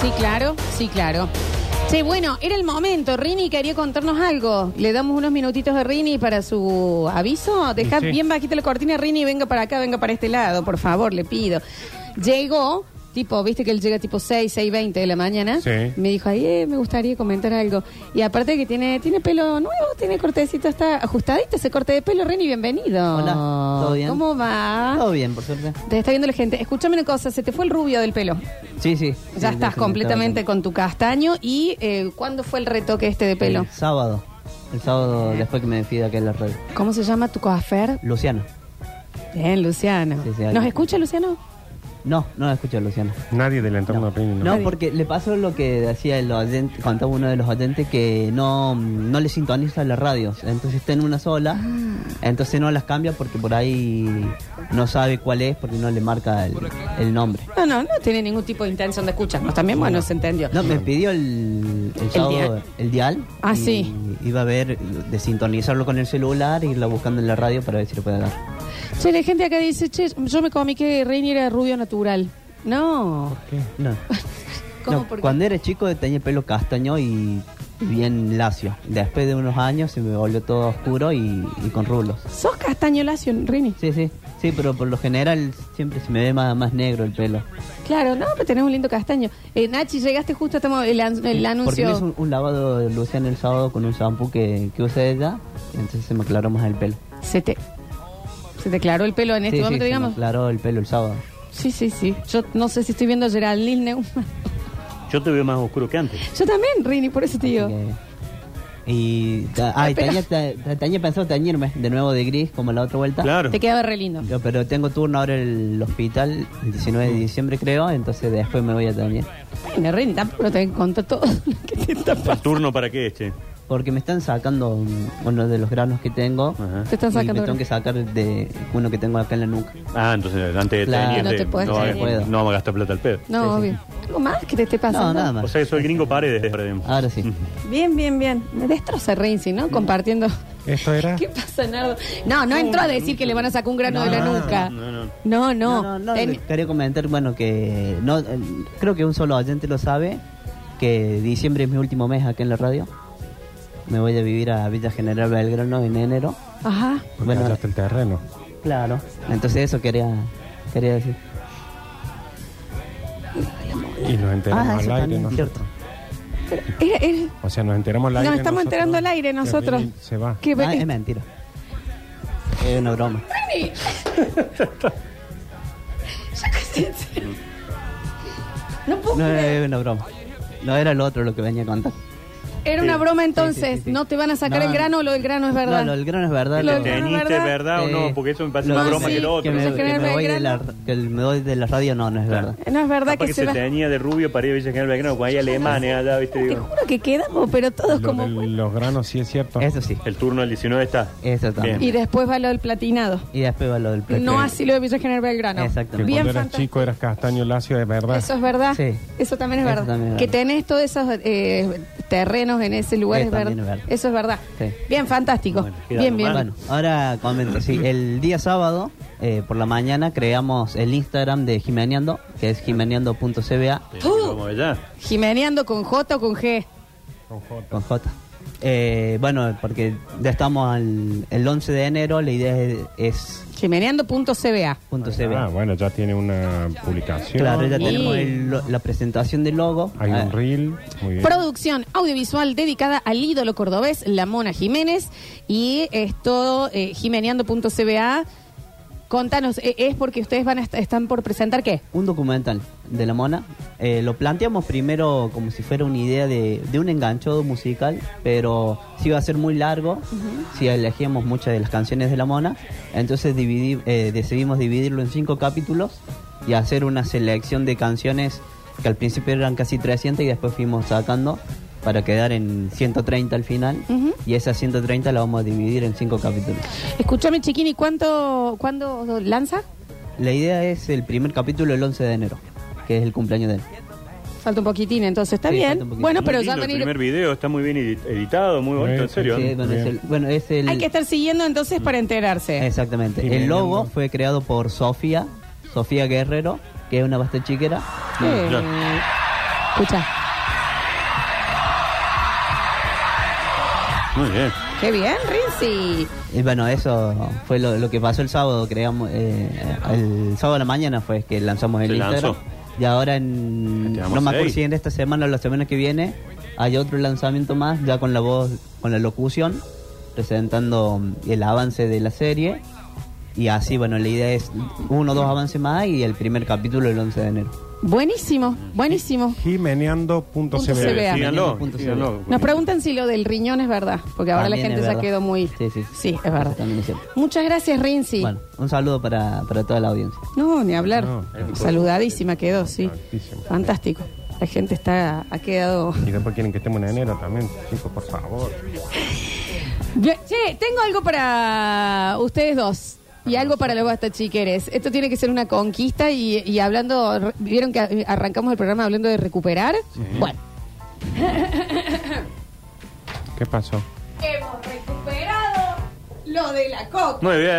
Sí, claro, sí, claro. Sí, bueno, era el momento. Rini quería contarnos algo. Le damos unos minutitos de Rini para su aviso. Dejad Sí. bien bajita la cortina, Rini, venga para acá, venga para este lado, por favor, le pido. Llegó, tipo, viste que él llega tipo 6, 6, 20 de la mañana. Sí. Me dijo, ay, eh, me gustaría comentar algo. Y aparte que tiene, tiene pelo nuevo, tiene cortecito, está ajustadito ese corte de pelo. Rini, bienvenido. Hola, ¿todo bien? ¿Cómo va? Todo bien, por suerte. Te está viendo la gente. Escúchame una cosa, se te fue el rubio del pelo. Sí, sí. Ya Sí, estás completamente con tu castaño. ¿Y eh, cuándo fue el retoque este de pelo? El sábado. El sábado después que me fui de acá en la red. ¿Cómo se llama tu coafer? Luciano. Bien, Luciano. Sí, sí, ¿Nos escucha, Luciano? No, no escucho a Luciano. Nadie del entorno No, de Rini, ¿no? No, porque le pasó lo que decía el oyente, contaba uno de los oyentes que no, no le sintoniza las radios. Entonces está en una sola, Ah. entonces no las cambia porque por ahí no sabe cuál es porque no le marca el, el nombre. No, no, no tiene ningún tipo de intención de escucharnos. También, bueno, se entendió. No, me pidió el, el sábado dial. el dial. Ah, y sí. Iba a ver de sintonizarlo con el celular e irla buscando en la radio para ver si le puede dar. Che, la gente acá dice, che, yo me comí que Reini era rubio natural. No. No. ¿Cómo? No, ¿Por qué? cuando era chico tenía el pelo castaño y bien lacio. Después de unos años se me volvió todo oscuro y, y con rulos. ¿Sos castaño lacio, Rini? Sí, sí, sí, pero por lo general siempre se me ve más, más negro el pelo. Claro, no, pero tenés un lindo castaño. Eh, Nachi, llegaste justo, estamos el, an- el Porque anuncio. me hizo un, un lavado de Luciana el sábado con un shampoo que, que usa ella, entonces se me aclaró más el pelo. Se te, se te aclaró el pelo en este sí, momento, sí, digamos. se me aclaró el pelo el sábado. Sí, sí, sí. Yo no sé si estoy viendo a Geraldine Neumann. Yo te veo más oscuro que antes. Yo también, Rini, por eso te digo. Y ta- ah, y Pero- tenía, ta- tenía pensado teñirme de nuevo de gris como la otra vuelta. Claro. Te quedaba re lindo. Yo, pero tengo turno ahora en el hospital el 19 de diciembre creo, entonces después me voy a teñir. Bueno, Rini, tampoco te contar todo lo que te está ¿El pasando. turno para qué, che? Porque me están sacando un- uno de los granos que tengo. Ajá. Te están y sacando me tengo que sacar de uno que tengo acá en la nuca. Ah, entonces antes de Claro. teñirte, No te puedes no, no vamos a gastar plata al pedo. No, Sí, sí. obvio. ¿Algo más que te esté pasando? No, nada más. O sea que soy gringo paredes. ahora, sí. Bien, bien, bien. Me destroza Rinzi, ¿no? Compartiendo. Esto era. ¿Qué pasa, Nardo? No, no entró a decir que le van a sacar un grano de la nuca. no, no. No, no. No, no, no, Ten- le quería comentar, bueno, que no, eh, creo que un solo oyente lo sabe, que diciembre es mi último mes acá en la radio. Me voy a vivir a Villa General Belgrano en enero. Ajá. Porque Bueno. el terreno. Claro. Entonces eso quería, quería decir. Y nos enteramos Ah, al aire nosotros. Pero era- era- O sea, nos enteramos al aire. Nos estamos nosotros, enterando al aire que nosotros. Se va. ¿Qué Ah, es mentira. Es una broma. No puedo No, creer. es una broma. No era lo otro lo que venía a contar. Era una broma entonces. Sí, sí, sí, sí. ¿No te van a sacar No, el grano o lo del grano es verdad? No, lo del grano es verdad. Lo ¿Te del grano es teñiste, verdad. verdad o no? Eh, Porque eso me parece lo- más No, broma sí, que lo Que otro. me, que me General voy de la, Belgrano. que me voy de la radio, no, no es verdad. No es verdad Capaz que que se, se va. teñía de rubio para ir a Villa General Belgrano, cuando hay alemanes allá, ¿viste? Te Digo, juro que quedamos, pero todos Lo como... de los granos sí es cierto. Eso sí, el turno del 19 está. eso también. Y después va lo del platinado. Y después va lo del precio. No así lo de Villa General Belgrano. Que Exactamente. Bien cuando eras fantástico. chico eras castaño lacio, es verdad. Eso es verdad. Sí. Eso también es Eso verdad. también es que verdad. tenés todos esos eh, terrenos en ese lugar Eso es verdad. también es verdad. Eso es verdad. Sí. Bien, fantástico. Bueno, bien, bien. Bueno, ahora comento. Sí, el día sábado, eh, por la mañana, creamos el Instagram de Jimeneando, que es jimeneando.cba allá. Jimeneando con J o con G. Con J. con J. Eh, bueno, porque ya estamos al, el 11 de enero, la idea es, es punto Ah, bueno, ya tiene una publicación. Claro, ya Y- tenemos el- lo- la presentación del logo. Hay Ah, un reel. Muy bien. Producción audiovisual dedicada al ídolo cordobés, La Mona Jiménez. Y esto, eh, jimeneando.cba. Contanos, eh, ¿es porque ustedes van a est- están por presentar qué? un documental de la mona. Eh, lo planteamos primero como si fuera una idea de, de un enganchado musical, pero sí iba a ser muy largo si elegíamos muchas de las canciones de la mona. Entonces dividí- eh, decidimos dividirlo en cinco capítulos y hacer una selección de canciones que al principio eran casi 300 y después fuimos sacando para quedar en 130 al final. Y esas 130 la vamos a dividir en cinco capítulos. Escúchame, Chiquini, ¿cuánto, ¿cuándo lanza? La idea es el primer capítulo el 11 de enero, que es el cumpleaños de él. Falta un poquitín, entonces está Sí, bien. Bueno, Muy pero lindo ya el primer video está muy bien edit- editado, muy bonito, en serio. Sí, bueno, es el, bueno, es el- Hay que estar siguiendo entonces para enterarse. Exactamente. Sí, el logo bien. fue creado por Sofía, Sofía Guerrero, que es una bastante chiquera. Eh, Escucha. Muy bien. Qué bien, Rinzi. Y bueno, eso fue lo, lo que pasó el sábado, creamos. eh, el sábado a la mañana fue que lanzamos el Se Instagram. lanzó. Y ahora en. No me acuerdo si en esta semana o la semana que viene hay otro lanzamiento más, ya con la voz, con la locución, presentando el avance de la serie. Y así, bueno, la idea es uno o dos avances más y el primer capítulo el 11 de enero. Buenísimo, buenísimo. Jimeneando.cb. Punto CBA. Síganlo, Punto síganlo. Nos preguntan si lo del riñón es verdad, porque ahora También la gente es ya verdad. quedó muy... Sí, sí. Sí, es verdad. también es cierto. Muchas gracias, Rinzi. Bueno, un saludo para, para toda la audiencia. No, ni hablar. No, Saludadísima quedó, sí. Altísimo. Fantástico. La gente está, ha quedado... Y después quieren que estemos en enero también. Chicos, por favor. Bien, Che, tengo algo para ustedes dos. Y algo para los basta chiqueres. Esto tiene que ser una conquista y, y hablando, vieron que arrancamos el programa hablando de recuperar. Bueno, ¿Qué pasó? hemos recuperado lo de la coca. Muy bien.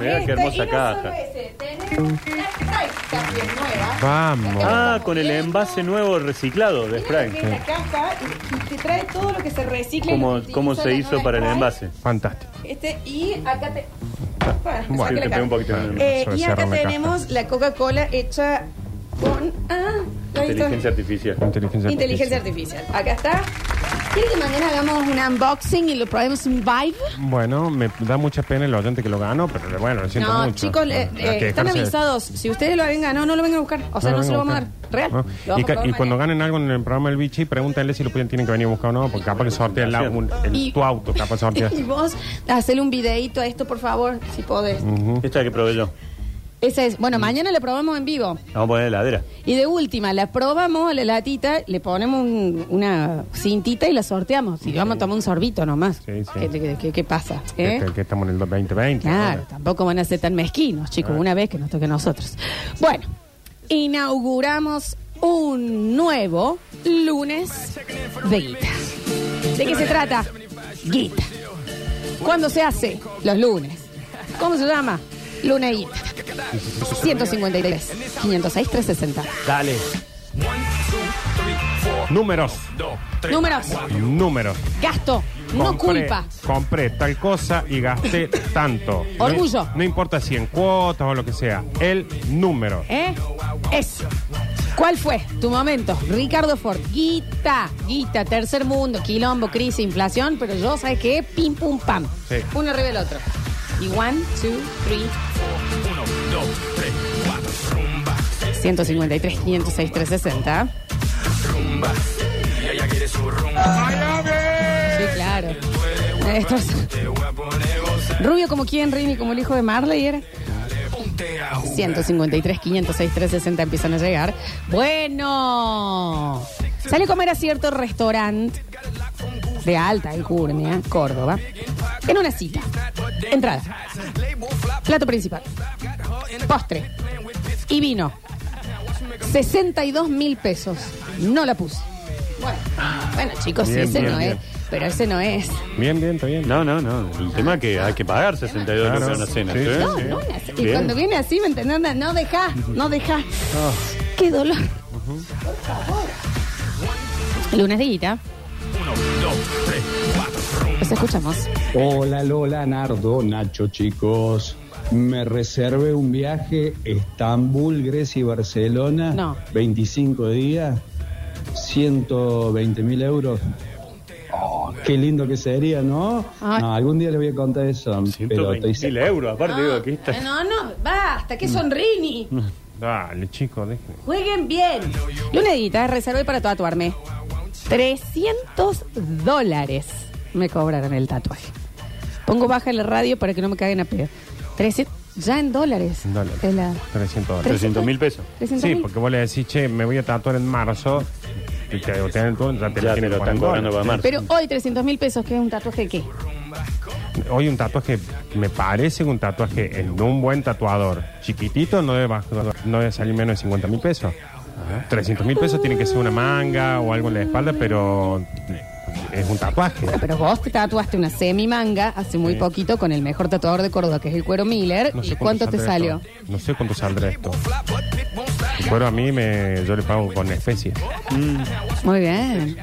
Mirá Este, qué hermosa y no caja. solo ese, tenemos una Sprite también nueva. Vamos. Ah, con el envase nuevo reciclado de Mira lo que Sprite. es la caja y te trae todo lo que se recicla. y lo ¿Cómo, que cómo utiliza se la hizo nueva para el Sprite. envase? Fantástico. Este, y acá te. Bueno, te pego un poquito el- Eh, de y acá caja. tenemos la Coca-Cola hecha con. Ah, ahí está. Inteligencia artificial. Inteligencia, Inteligencia artificial. Acá está. ¿Quiere que mañana hagamos un unboxing y lo probemos un vibe? Bueno, me da mucha pena el oyente que lo ganó, pero bueno, lo siento No, mucho. chicos, eh, Hay eh, están avisados. Si ustedes lo habían ganado, no lo vengan a buscar. O sea, no, lo se lo vamos a dar. Real. ¿No? Lo vamos Y, a ca- probar y cuando mañana. ganen algo en el programa del bichi, pregúntenle si lo pueden, tienen que venir a buscar o no, porque capaz que sortea la- un- el- Y- tu auto, capaz sortea. Y vos, hacele un videito a esto, por favor, si podés. Esta que probé yo. Esa es. Mm. Bueno, mañana la probamos en vivo. Vamos a poner heladera. Y de última, la probamos a la latita, le ponemos un- una cintita y la sorteamos. Y vamos a tomar un sorbito nomás. Sí, sí. ¿Qué, qué- qué- qué pasa? Que, ¿Eh? que- que estamos en el 2020. Claro, ahora. tampoco van a ser tan mezquinos, chicos, Ah. una vez que nos toque a nosotros. Bueno, inauguramos un nuevo lunes de guita. ¿De qué se trata? Guita. ¿Cuándo se hace? Los lunes. ¿Cómo se llama? Luna guita. 153, 506, 360. Dale. Números. Números. Números. Gasto. No Compré- culpa. Compré tal cosa y gasté tanto. No- Orgullo. No, importa si en cuotas o lo que sea. El número. ¿Eh? Eso. ¿Cuál fue tu momento? Ricardo Ford. Guita, guita, tercer mundo, quilombo, crisis, inflación, pero yo, ¿sabes qué? Pim, pum, pam. Sí. Uno arriba del otro. Y one, two, three. 153, 506, 360. Sí, claro. Esto es- Rubio como quién, Rini como el hijo de Marley era. 153, 506, 360 empiezan a llegar. Bueno, sale a comer a cierto restaurante de alta alcurnia, Córdoba, en una cita. Entrada, plato principal, postre y vino. 62 mil pesos. No la puse. Bueno, bueno chicos, sí, Bien, ese bien, no bien. es. Pero ese no es. Bien, bien, está bien. No, no, no. El tema es que hay que pagar 62 Claro. lucas en una cena. Sí, ¿sí? No, sí. no, una- y Bien. cuando viene así, ¿me entendés? Anda, No deja, no deja. Qué dolor. Por favor. Lunes de guita. Los escuchamos. Hola Lola, Nardo, Nacho, chicos. Me reservé un viaje Estambul, Grecia y Barcelona. No. 25 días, 120 mil euros. Qué lindo que sería, ¿no? No, algún día le voy a contar eso. Pero 120 estoy mil euros. Aparte, digo, aquí está. No, no, basta, que son Rini. Dale, chicos, dejen. Jueguen bien. Guita, reservé para tatuarme. 300 dólares me cobraron el tatuaje. Pongo baja en la radio para que no me caguen a pedo. 300, ya en dólares. Dólares. Es la- 300 dólares. 300 mil pesos. 300 Sí, mil. porque vos le decís, che, me voy a tatuar en marzo. Te, te dan todo, ya te Ya lo te tienen lo por están en cobrando para dólares. marzo. Pero hoy 300 mil pesos, que es un tatuaje de qué? Hoy un tatuaje, me parece un tatuaje en un buen tatuador chiquitito no debe, no debe salir menos de 50 mil pesos. 300 mil pesos tiene que ser una manga o algo en la espalda, pero es un tatuaje. Pero vos te tatuaste una semi-manga hace muy Sí. poquito con el mejor tatuador de Córdoba, que es el Cuero Miller. No sé ¿Y cuánto te saldrá salió? esto. No sé cuánto saldrá esto. Pero a mí me, yo le pago con especies. Muy bien.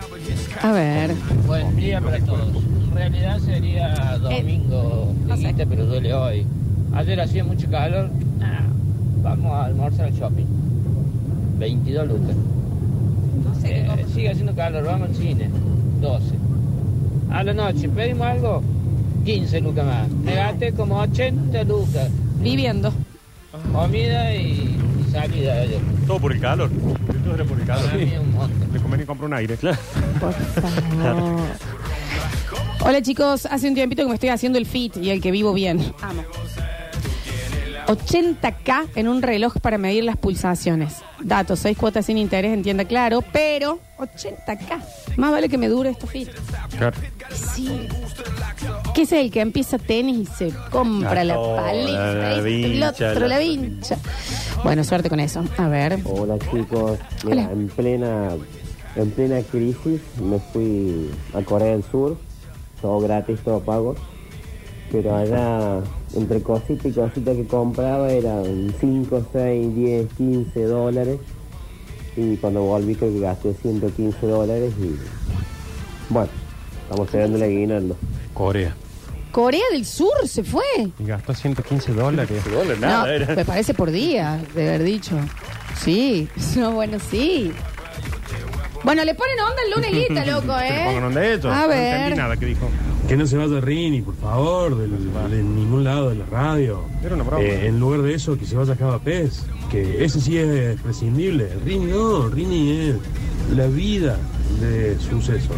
A ver. Buen día para todos. En realidad sería domingo, no sé. dijiste, pero duele hoy. Ayer hacía mucho calor. Ah, vamos a almorzar al shopping. 22 lucas. Eh, sigue haciendo calor, vamos al cine. 12. A la noche pedimos algo, 15 lucas más. Me gasté como 80 lucas. Viviendo. Comida y. Todo por el calor. Todo era por el calor. Le conviene comprar un aire. Por favor. Hola chicos, hace un tiempito que me estoy haciendo el fit y el que vivo bien. Amo. 80k en un reloj para medir las pulsaciones. Datos, 6 cuotas sin interés, entienda claro, pero 80k. Más vale que me dure esto fit. Claro. Sí. ¿Qué es el que empieza tenis y se compra La la este, el otro, la vincha. Bueno, suerte con eso. A ver. Hola chicos, Mira, Hola. en plena en plena crisis me fui a Corea del Sur, todo gratis, todo pago, pero allá entre cosita y cosita que compraba eran 5, 6, 10, 15 dólares y cuando volví creo que gasté 115 dólares y bueno, estamos esperando el aguinaldo. Corea. Corea del Sur se fue. Y gastó 115 dólares. dólares, nada, no, era. me parece por día, de haber dicho. Sí, no, bueno, sí. Bueno, le ponen onda el lunes guita, loco, Que le ¿eh? pongan onda a ellos. A No ver. entendí nada que dijo. Que no se vaya Rini, por favor, de ningún lado de la radio. Era una broma. Eh, en lugar de eso, que se vaya Java Pez. Que ese sí es prescindible. Rini no, Rini es la vida de suceso.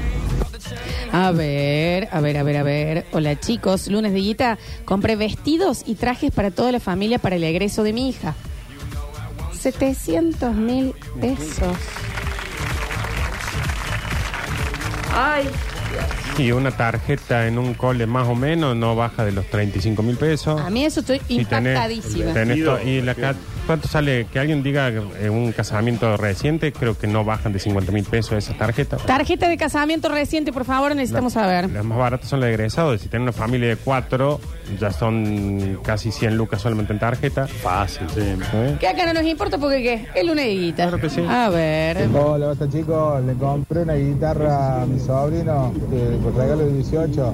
A ver, a ver, a ver, a ver. Hola chicos, lunes de guita. Compré vestidos y trajes para toda la familia para el egreso de mi hija. 700 mil pesos. Ay, Y una tarjeta en un cole más o menos no baja de los 35 mil pesos. a mí eso estoy Y tenés- impactadísima. tenés to- y la ca- ¿Cuánto sale? Que alguien diga en un casamiento reciente, creo que no bajan de 50 mil pesos esas tarjetas. Tarjeta de casamiento reciente, por favor, necesitamos saber. Las más baratas son las de egresados. Si tienen una familia de cuatro, ya son casi 100 lucas solamente en tarjeta. Fácil, sí. ¿Eh? Que acá no nos importa porque ¿qué? El lunes de guita. Claro que sí. A ver. Hola, basta chicos, le compré una guitarra a mi sobrino que por regalo de 18,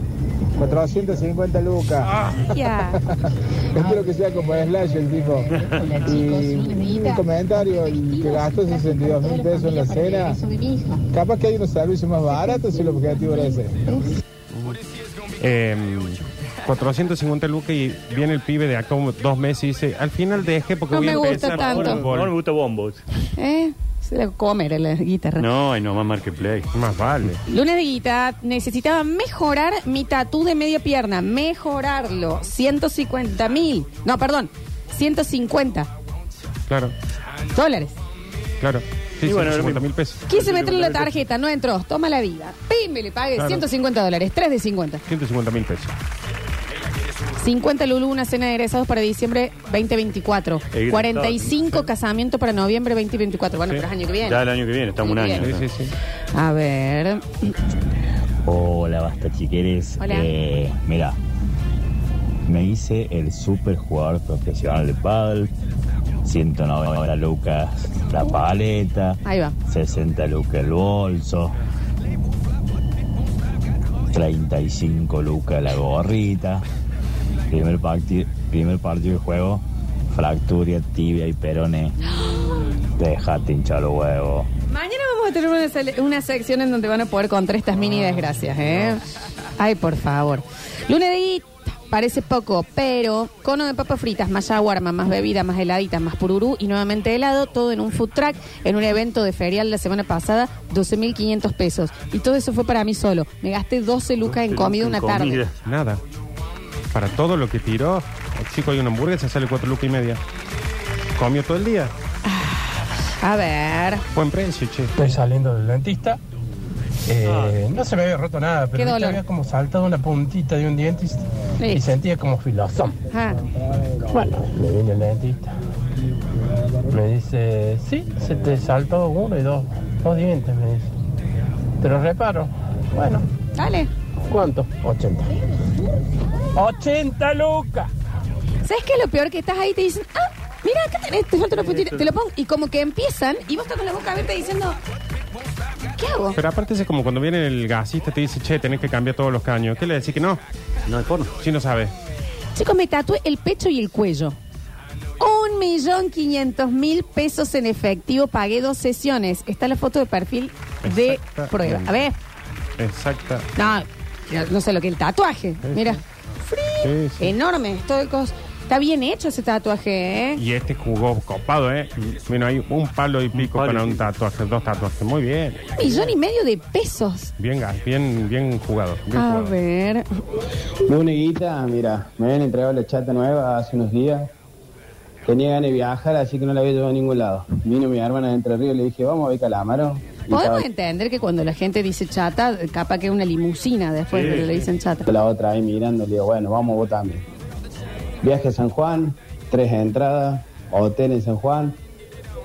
450 lucas. Ya. Espero que sea como Slash el tipo. Y un comentario, el que gastó 62 mil pesos en la cena, capaz que hay unos servicios más baratos si el objetivo era ese. Eh, 450 lucas y viene el pibe de acá como dos meses y dice, al final deje porque No voy a me gusta empezar tanto. Ahora, fútbol". ahora me gusta bombos. ¿Eh? Se la comer la guitarra. No, y no más Marketplace. Más vale. Lunes de guita, necesitaba mejorar mi tatú de media pierna. Mejorarlo. 150 mil. No, perdón. 150 Claro, dólares. claro. Sí, Y bueno, 150 lo mil pesos. Quise meterle la tarjeta, no entró. Toma la vida. Pim, me le pague Claro. 150 dólares. 3 de 50. 150 mil pesos. 50 Lulu, una cena de egresados para diciembre 2024. Egresados. 45 casamiento para noviembre 2024. Bueno, Sí. pero es año que viene. Ya el año que viene, estamos un Muy año. bien. Sí, sí, sí. A ver. Hola, basta chiqueres. Hola. Eh, mira, me hice el super jugador profesional de paddle. 190 lucas la paleta. Ahí va. 60 lucas el bolso. 35 lucas la gorrita. Primer, parti- primer partido de juego. Fractura, tibia y perone. Déjate hinchar los huevos. Mañana vamos a tener una, sele- una sección en donde van a poder contar estas mini desgracias, ¿eh? Ay, por favor. Lunes de guita, parece poco, pero cono de papas fritas, más shawarma, más bebida, más heladita, más pururú y nuevamente helado, todo en un food truck, en un evento de ferial la semana pasada, 12.500 pesos. Y todo eso fue para mí solo. Me gasté 12 lucas en comida una tarde. Comida. Nada. Para todo lo que tiró, el chico hay una hamburguesa, sale 4 lucas y media. Comió todo el día. A ver. Buen precio, che. Estoy saliendo del dentista. Eh, no se me había roto nada, pero dolor. había como saltado una puntita de un diente y, y sentía como filosón. Ah, Bueno, me viene el dentista. Me dice, sí, se te saltó uno y dos, dos dientes, me dice. Te lo reparo. Bueno, dale. ¿cuánto? 80. ¡80 lucas! ¿Sabes qué es lo peor? Que estás ahí y te dicen, ah, Mira, acá tenés, te falta una puntita, te lo pongo. Y como que empiezan, y vos estás con la boca abierta diciendo, ¿qué hago? Pero aparte es como cuando viene el gasista y te dice, che, tenés que cambiar todos los caños. ¿Qué le decís que no? No hay porno. Si no sabe. Chicos, me tatué el pecho y el cuello. Un millón quinientos mil pesos en efectivo. Pagué dos sesiones. Está la foto de perfil de Exactamente. prueba. A ver. Exacta. No, no sé lo que es el tatuaje. Mira. Sí, sí. Enorme. Todo el cos- Está bien hecho ese tatuaje, ¿eh? Y este jugó copado, ¿eh? Bueno, hay un palo y pico palo y para un pico. tatuaje, dos tatuajes. Muy bien. Un millón y medio de pesos. Bien, gas, bien, bien jugado. Bien A jugado. ver. Luneguita, mira, me habían entregado la chata nueva hace unos días. Tenía ganas de viajar, así que no la había llevado a ningún lado. Vino mi hermana de Entre Ríos y le dije, vamos a ver Calamaro. Podemos entender que cuando la gente dice chata, capaz que es una limusina después Sí, pero le sí. dicen chata. la otra ahí mirando, le digo, bueno, vamos vos también. Viaje a San Juan, tres entradas, hotel en San Juan,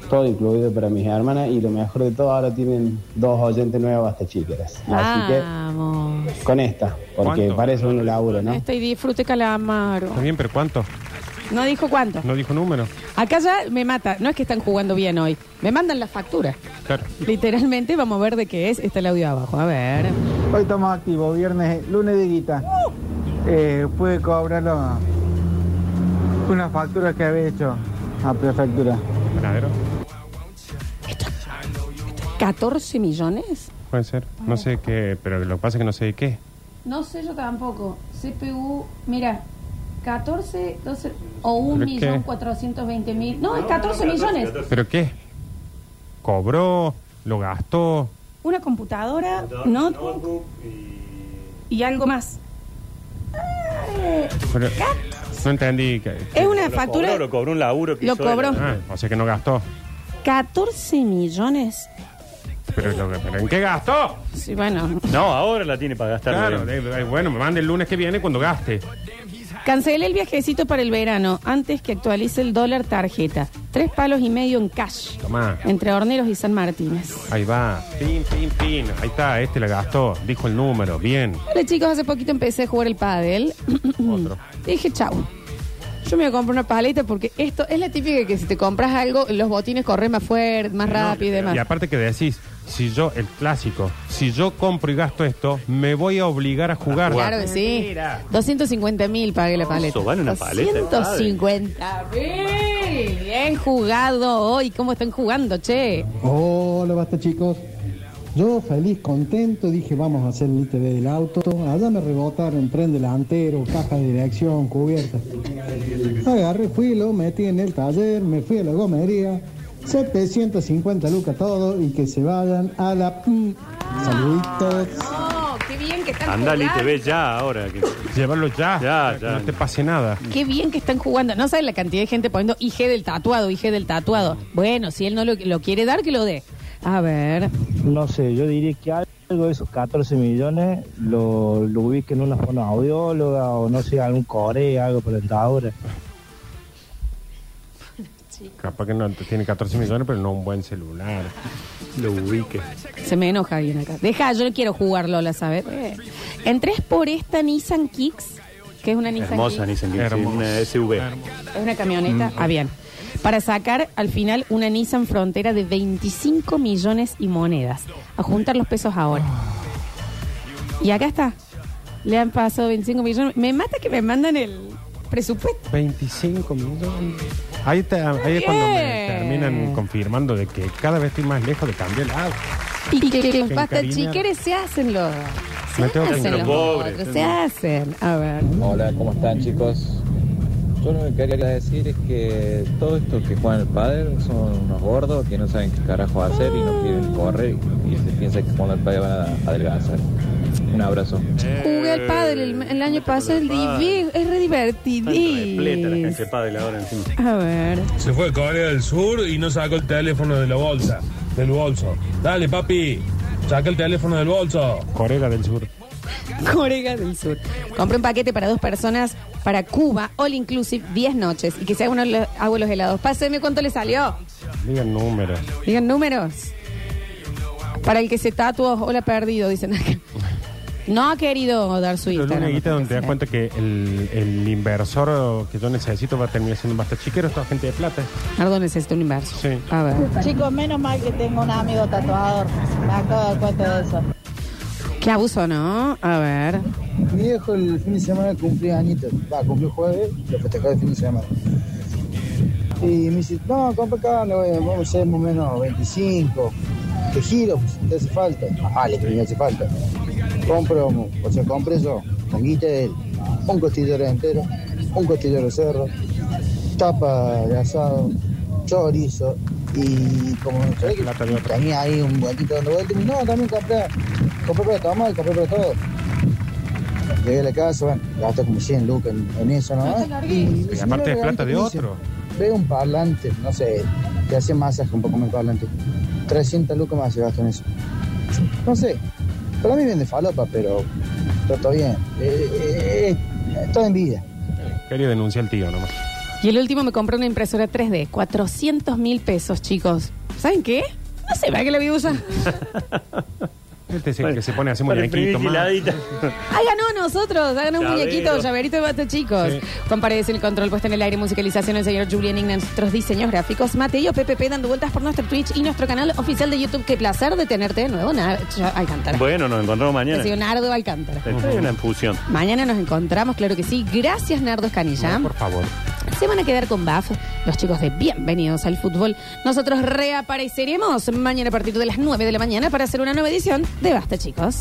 todo incluido para mis hermanas y lo mejor de todo, ahora tienen dos oyentes nuevas hasta chiqueras. Así que Vamos. con esta, porque ¿Cuánto? parece un laburo, ¿no? Este y disfrute calamaro. Está bien, pero ¿cuánto? No dijo cuánto. No dijo número. Acá ya me mata. No es que están jugando bien hoy. Me mandan la factura. Claro. Literalmente, vamos a ver de qué es. Está el audio abajo. A ver. Hoy estamos activos, viernes, lunes de guita. Eh, pude cobrarlo una factura que había hecho a prefectura. ¿Verdadero? 14 millones. Puede ser. No sé qué, pero lo que pasa es que no sé de qué. No sé yo tampoco. CPU, mira, 14, 12 o un ¿Pero millón qué? 420 mil. No, es 14 millones. ¿Pero qué? ¿Cobró? ¿Lo gastó? Una computadora, notebook y algo más. Eh, Pero- no entendí. que- Es una Lo factura. cobró, lo cobró un laburo que Lo hizo él. cobró. Ah, o sea que no gastó. 14 millones. ¿Pero, lo pero en qué gastó? Sí, bueno. No, ahora la tiene para gastar. Claro, de- de- bueno, me mande el lunes que viene cuando gaste. Cancelé el viajecito para el verano antes que actualice el dólar tarjeta. Tres palos y medio en cash. Tomá. Entre Horneros y San Martínez. Ahí va. Pin, pin, pin. Ahí está, este la gastó. Dijo el número. Bien. Hola chicos, hace poquito empecé a jugar el pádel. Otro. Dije, chau. Yo me voy a comprar una paleta porque esto es la típica que si te compras algo, los botines corren más fuerte, más rápido y demás. Y aparte que decís, si yo, el clásico, si yo compro y gasto esto, me voy a obligar a jugar. Claro que sí. 250 mil pagué la paleta. Eso vale una paleta de 250 mil. Bien jugado hoy. ¿Cómo están jugando, che? Hola, basta chicos. Yo feliz, contento, dije vamos a hacer el ITV del auto. Allá me rebotaron tren delantero, caja de dirección, cubierta. Agarré, fui, lo metí en el taller, me fui a la gomería. 750 lucas todo y que se vayan a la... mm. Saluditos. Oh, qué bien que están Anda al jugando. ITV ya ahora. Que... Llévalo ya. Ya, Que ya. no te pase nada. Qué bien que están jugando. No saben la cantidad de gente poniendo IG del tatuado, IG del tatuado. Bueno, si él no lo, lo quiere dar, que lo dé. A ver. No sé, yo diría que algo de esos 14 millones lo, lo ubique en una fonoaudióloga o no sé, algún core, algo por Capaz que no tiene 14 millones, pero no un buen celular. Lo ubique. Se me enoja bien acá. Deja, yo no quiero jugar Lola, ¿sabes? Eh. Entrés por esta Nissan Kicks, que es una Nissan Hermosa Kicks. Nissan Kicks, Hermosa. una SUV. Es una camioneta. Ah, bien. Para sacar al final una Nissan Frontera de 25 millones y monedas. A juntar los pesos ahora. Y acá está. Le han pasado 25 millones. Me mata que me mandan el presupuesto. 25 millones. Ahí, está, ahí es cuando me Bien. terminan confirmando de que cada vez estoy más lejos de cambiar el auto. Y que, que los Se pasta encariñan. chiqueres se hacen los. Se Me tengo que hacen los pobres, otros, se hacen. A ver. Hola, ¿cómo están chicos? Yo lo que quería decir es que todo esto que juegan el pádel son unos gordos que no saben qué carajo hacer y no quieren correr y se piensa que jugando al pádel van a adelgazar. Un abrazo. Jugué al padre el, el año pasado, el divi- es re Repleta la divertido. cancha de pádel ahora encima. A ver. Se fue a Corea del Sur y no sacó el teléfono de la bolsa, del bolso. Dale, papi, saca el teléfono del bolso. Corea del Sur. Corea del Sur. Compré un paquete para dos personas para Cuba, all inclusive, 10 noches. Y que se haga uno los, hago los helados. Páseme cuánto le salió. Digan números. Digan números. Para el que se tatuó, hola perdido, dicen acá. No ha querido dar su Pero Instagram. una guita donde te das cuenta que el, el inversor que yo necesito va a terminar siendo basta chiquero, toda gente de plata. Nardo necesita un inverso. Sí. A ver. Chicos, menos mal que tengo un amigo tatuador. Me acabo de dar cuenta de eso. Qué abuso, ¿no? A ver. Mi viejo el fin de semana cumplía añitos. Va, cumplió jueves, lo festejó el fin de semana. Y me dice, no, compra acá, a- vamos a hacer más o menos 25. ¿Qué giro? Pues, ¿te hace falta? Ah, le que me hace falta. Compro, o sea, compré yo, con guita de él, un costillero entero, un costillero de cerro, tapa de asado, chorizo y como ¿sabés que tenía ahí un y me dice, no, también compré, compré para tomar, compré para todo. Llegué a la casa, bueno, gasté como 100 lucas en, en eso, ¿no? Y me aparte es "Mira, plata de regalito", otro. Veo un parlante, no sé, que hace masaje un poco más parlante. 300 lucas más se gastó en eso. No sé, para mí vende falopa, pero está todo bien. Eh, eh, eh, todo en vida. Quería denunciar al tío nomás. Y el último me compró una impresora 3D. 400 mil pesos, chicos. ¿Saben qué? No sé, ¿para qué la voy a usar? Este es el que se pone a hacer muñequito más. Háganos a nosotros, hagan un Llavero. muñequito, llaverito de basta, chicos. Sí. Con paredes en el control, puesta en el aire, musicalización, el señor Julian Ignan, nuestros diseños gráficos. Mateo PPP dando vueltas por nuestro Twitch y nuestro canal oficial de YouTube. Qué placer de tenerte de nuevo, Nacho Alcántara. Bueno, nos encontramos mañana. Ha sido Nardo Alcántara. Esta es una infusión. Mañana nos encontramos, claro que sí. Gracias, Nardo Escanilla. Por favor. Se van a quedar con BAF, los chicos de Bienvenidos al Fútbol. Nosotros reapareceremos mañana a partir de las 9 de la mañana para hacer una nueva edición de Basta, chicos.